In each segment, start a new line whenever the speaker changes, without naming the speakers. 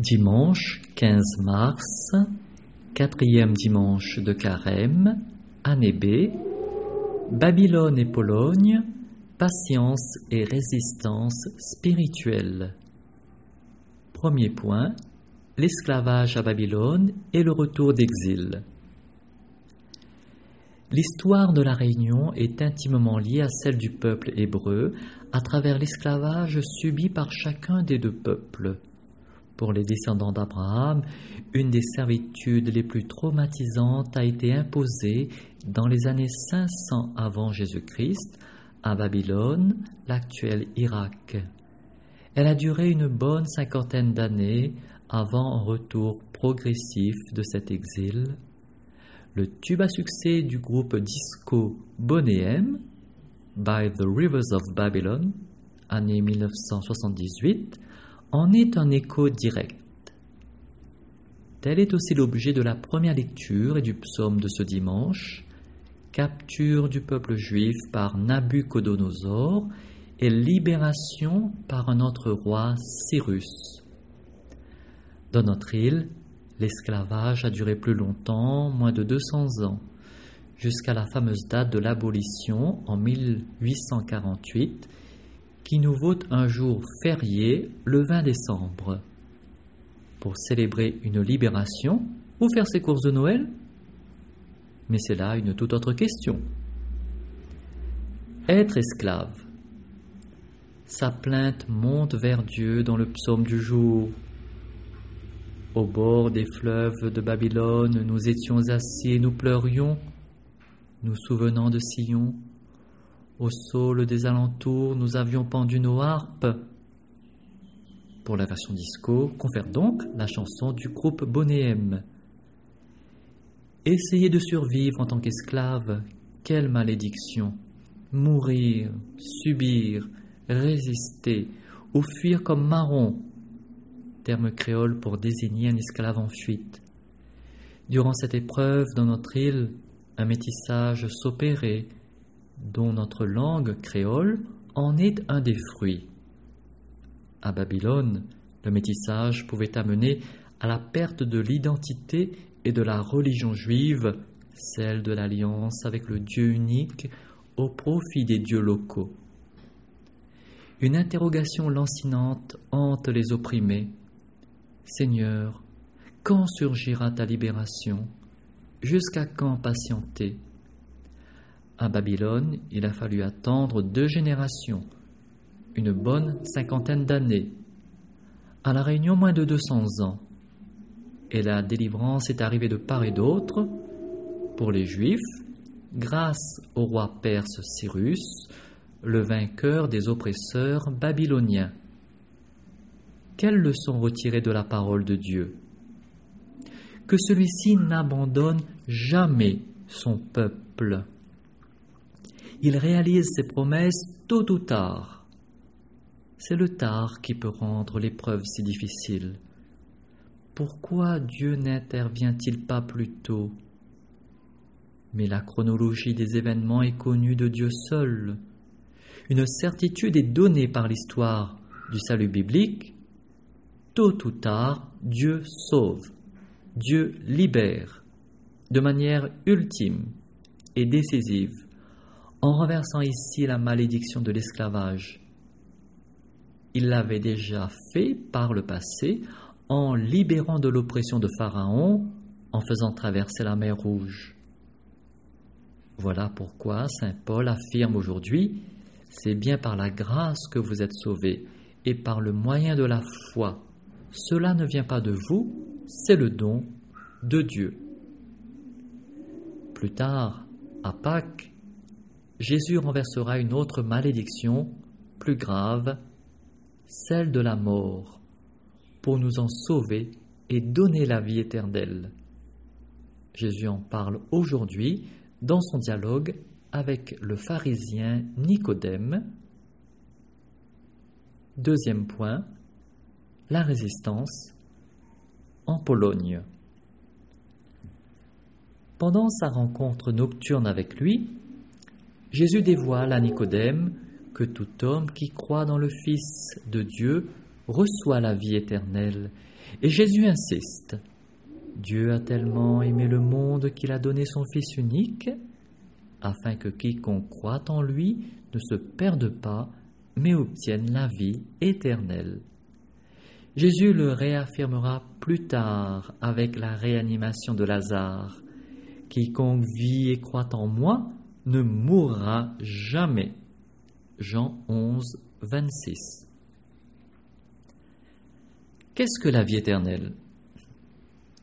Dimanche 15 mars, quatrième dimanche de carême, année B, Babylone et Pologne, patience et résistance spirituelle. Premier point, l'esclavage à Babylone et le retour d'exil. L'histoire de la Réunion est intimement liée à celle du peuple hébreu à travers l'esclavage subi par chacun des deux peuples. Pour les descendants d'Abraham, une des servitudes les plus traumatisantes a été imposée dans les années 500 avant Jésus-Christ à Babylone, l'actuel Irak. Elle a duré une bonne cinquantaine d'années avant un retour progressif de cet exil. Le tube à succès du groupe disco Boneyem, By the Rivers of Babylon, année 1978, en est un écho direct. Tel est aussi l'objet de la première lecture et du psaume de ce dimanche, capture du peuple juif par Nabucodonosor et libération par un autre roi, Cyrus. Dans notre île, l'esclavage a duré plus longtemps, moins de 200 ans, jusqu'à la fameuse date de l'abolition en 1848 qui nous vaut un jour férié le 20 décembre. Pour célébrer une libération ou faire ses courses de Noël? Mais c'est là une toute autre question. Être esclave. Sa plainte monte vers Dieu dans le psaume du jour. Au bord des fleuves de Babylone, nous étions assis nous pleurions, nous souvenant de Sion. Au saule des alentours, nous avions pendu nos harpes. Pour la version disco, confère donc la chanson du groupe Bonéem. Essayer de survivre en tant qu'esclave, quelle malédiction Mourir, subir, résister ou fuir comme marron, terme créole pour désigner un esclave en fuite. Durant cette épreuve, dans notre île, un métissage s'opérait dont notre langue créole en est un des fruits. À Babylone, le métissage pouvait amener à la perte de l'identité et de la religion juive, celle de l'alliance avec le Dieu unique, au profit des dieux locaux. Une interrogation lancinante hante les opprimés. Seigneur, quand surgira ta libération? Jusqu'à quand patienter? À Babylone, il a fallu attendre deux générations, une bonne cinquantaine d'années. À La Réunion, moins de 200 ans. Et la délivrance est arrivée de part et d'autre pour les Juifs, grâce au roi perse Cyrus, le vainqueur des oppresseurs babyloniens. Quelles leçons retirer de la parole de Dieu? Que celui-ci n'abandonne jamais son peuple il réalise ses promesses tôt ou tard. C'est le tard qui peut rendre l'épreuve si difficile. Pourquoi Dieu n'intervient-il pas plus tôt? Mais la chronologie des événements est connue de Dieu seul. Une certitude est donnée par l'histoire du salut biblique. Tôt ou tard, Dieu sauve, Dieu libère, de manière ultime et décisive en renversant ici la malédiction de l'esclavage. Il l'avait déjà fait par le passé en libérant de l'oppression de Pharaon en faisant traverser la mer Rouge. Voilà pourquoi Saint Paul affirme aujourd'hui, c'est bien par la grâce que vous êtes sauvés et par le moyen de la foi. Cela ne vient pas de vous, c'est le don de Dieu. Plus tard, à Pâques, Jésus renversera une autre malédiction plus grave, celle de la mort, pour nous en sauver et donner la vie éternelle. Jésus en parle aujourd'hui dans son dialogue avec le pharisien Nicodème. Deuxième point, la résistance en Pologne. Pendant sa rencontre nocturne avec lui, Jésus dévoile à Nicodème que tout homme qui croit dans le Fils de Dieu reçoit la vie éternelle. Et Jésus insiste. Dieu a tellement aimé le monde qu'il a donné son Fils unique, afin que quiconque croit en lui ne se perde pas, mais obtienne la vie éternelle. Jésus le réaffirmera plus tard avec la réanimation de Lazare. Quiconque vit et croit en moi ne mourra jamais. Jean 11, 26. Qu'est-ce que la vie éternelle?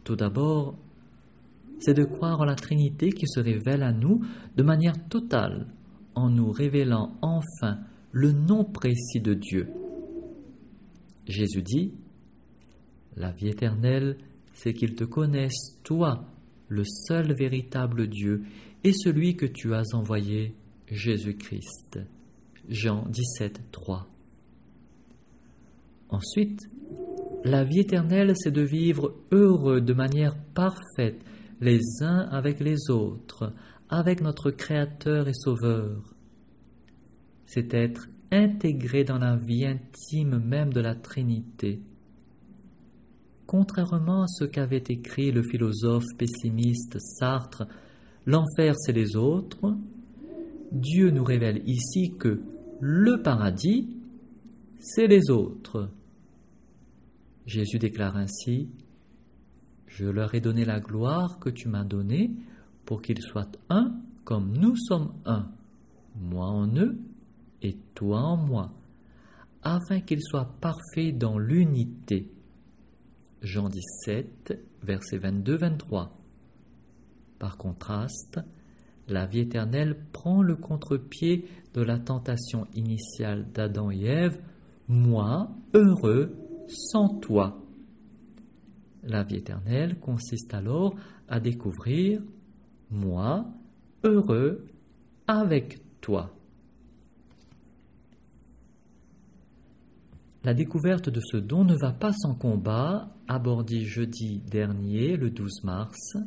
Tout d'abord, c'est de croire en la Trinité qui se révèle à nous de manière totale, en nous révélant enfin le nom précis de Dieu. Jésus dit, La vie éternelle, c'est qu'ils te connaissent, toi, le seul véritable Dieu, et celui que tu as envoyé, Jésus-Christ. Jean 17, 3. Ensuite, la vie éternelle, c'est de vivre heureux de manière parfaite les uns avec les autres, avec notre Créateur et Sauveur. C'est être intégré dans la vie intime même de la Trinité. Contrairement à ce qu'avait écrit le philosophe pessimiste Sartre, l'enfer c'est les autres, Dieu nous révèle ici que le paradis c'est les autres. Jésus déclare ainsi, Je leur ai donné la gloire que tu m'as donnée pour qu'ils soient un comme nous sommes un, moi en eux et toi en moi, afin qu'ils soient parfaits dans l'unité. Jean 17, versets 22-23. Par contraste, la vie éternelle prend le contre-pied de la tentation initiale d'Adam et Ève, moi heureux sans toi. La vie éternelle consiste alors à découvrir moi heureux avec toi. La découverte de ce don ne va pas sans combat, abordé jeudi dernier, le 12 mars.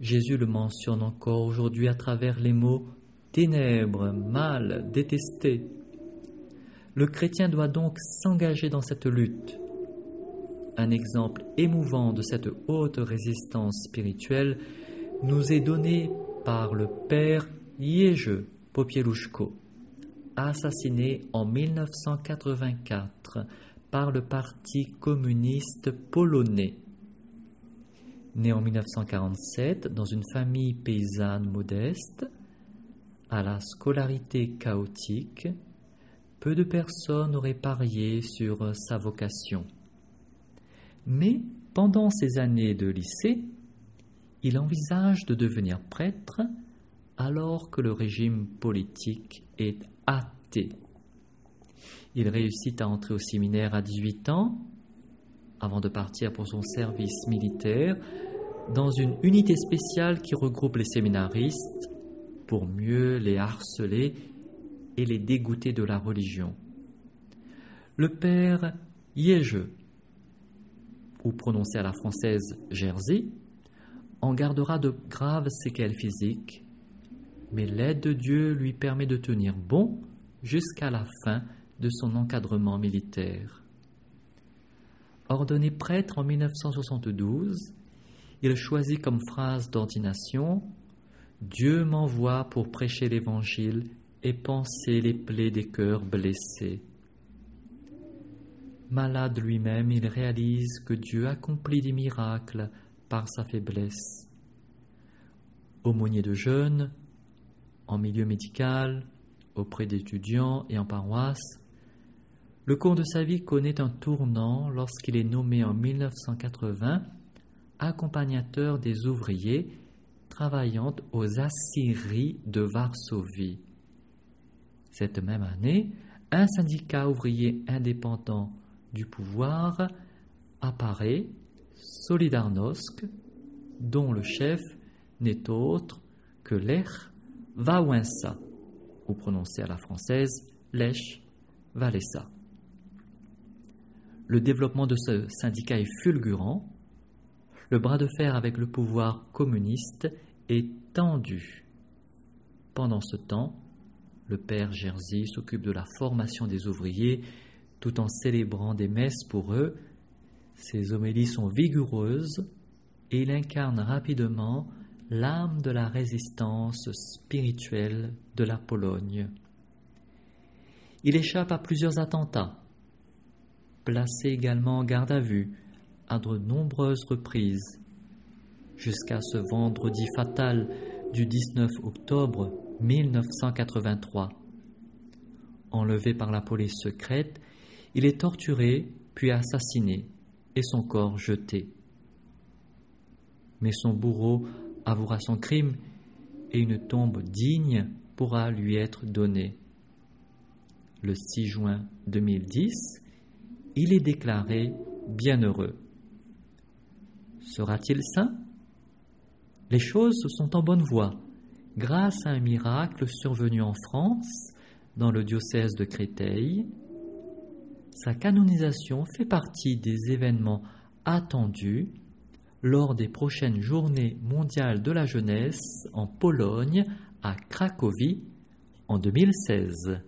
Jésus le mentionne encore aujourd'hui à travers les mots ténèbres, mal, détesté. Le chrétien doit donc s'engager dans cette lutte. Un exemple émouvant de cette haute résistance spirituelle nous est donné par le père Jerzy Popieluszko assassiné en 1984 par le Parti communiste polonais. Né en 1947 dans une famille paysanne modeste, à la scolarité chaotique, peu de personnes auraient parié sur sa vocation. Mais pendant ses années de lycée, il envisage de devenir prêtre alors que le régime politique est athée. Il réussit à entrer au séminaire à 18 ans, avant de partir pour son service militaire, dans une unité spéciale qui regroupe les séminaristes pour mieux les harceler et les dégoûter de la religion. Le père Yége, ou prononcé à la française Jersey, en gardera de graves séquelles physiques mais l'aide de Dieu lui permet de tenir bon jusqu'à la fin de son encadrement militaire. Ordonné prêtre en 1972, il choisit comme phrase d'ordination Dieu m'envoie pour prêcher l'Évangile et penser les plaies des cœurs blessés. Malade lui-même, il réalise que Dieu accomplit des miracles par sa faiblesse. Aumônier de jeunes, en milieu médical, auprès d'étudiants et en paroisse, le cours de sa vie connaît un tournant lorsqu'il est nommé en 1980 accompagnateur des ouvriers travaillant aux Assyries de Varsovie. Cette même année, un syndicat ouvrier indépendant du pouvoir apparaît, Solidarnosc, dont le chef n'est autre que l'Ech Wałęsa, ou prononcé à la française Lech Walesa. Le développement de ce syndicat est fulgurant. Le bras de fer avec le pouvoir communiste est tendu. Pendant ce temps, le père Jerzy s'occupe de la formation des ouvriers, tout en célébrant des messes pour eux. Ses homélies sont vigoureuses et il incarne rapidement l'âme de la résistance spirituelle de la Pologne. Il échappe à plusieurs attentats, placé également en garde à vue à de nombreuses reprises, jusqu'à ce vendredi fatal du 19 octobre 1983. Enlevé par la police secrète, il est torturé puis assassiné et son corps jeté. Mais son bourreau avouera son crime et une tombe digne pourra lui être donnée. Le 6 juin 2010, il est déclaré bienheureux. Sera-t-il saint? Les choses sont en bonne voie grâce à un miracle survenu en France dans le diocèse de Créteil. Sa canonisation fait partie des événements attendus lors des prochaines journées mondiales de la jeunesse en Pologne à Cracovie en 2016.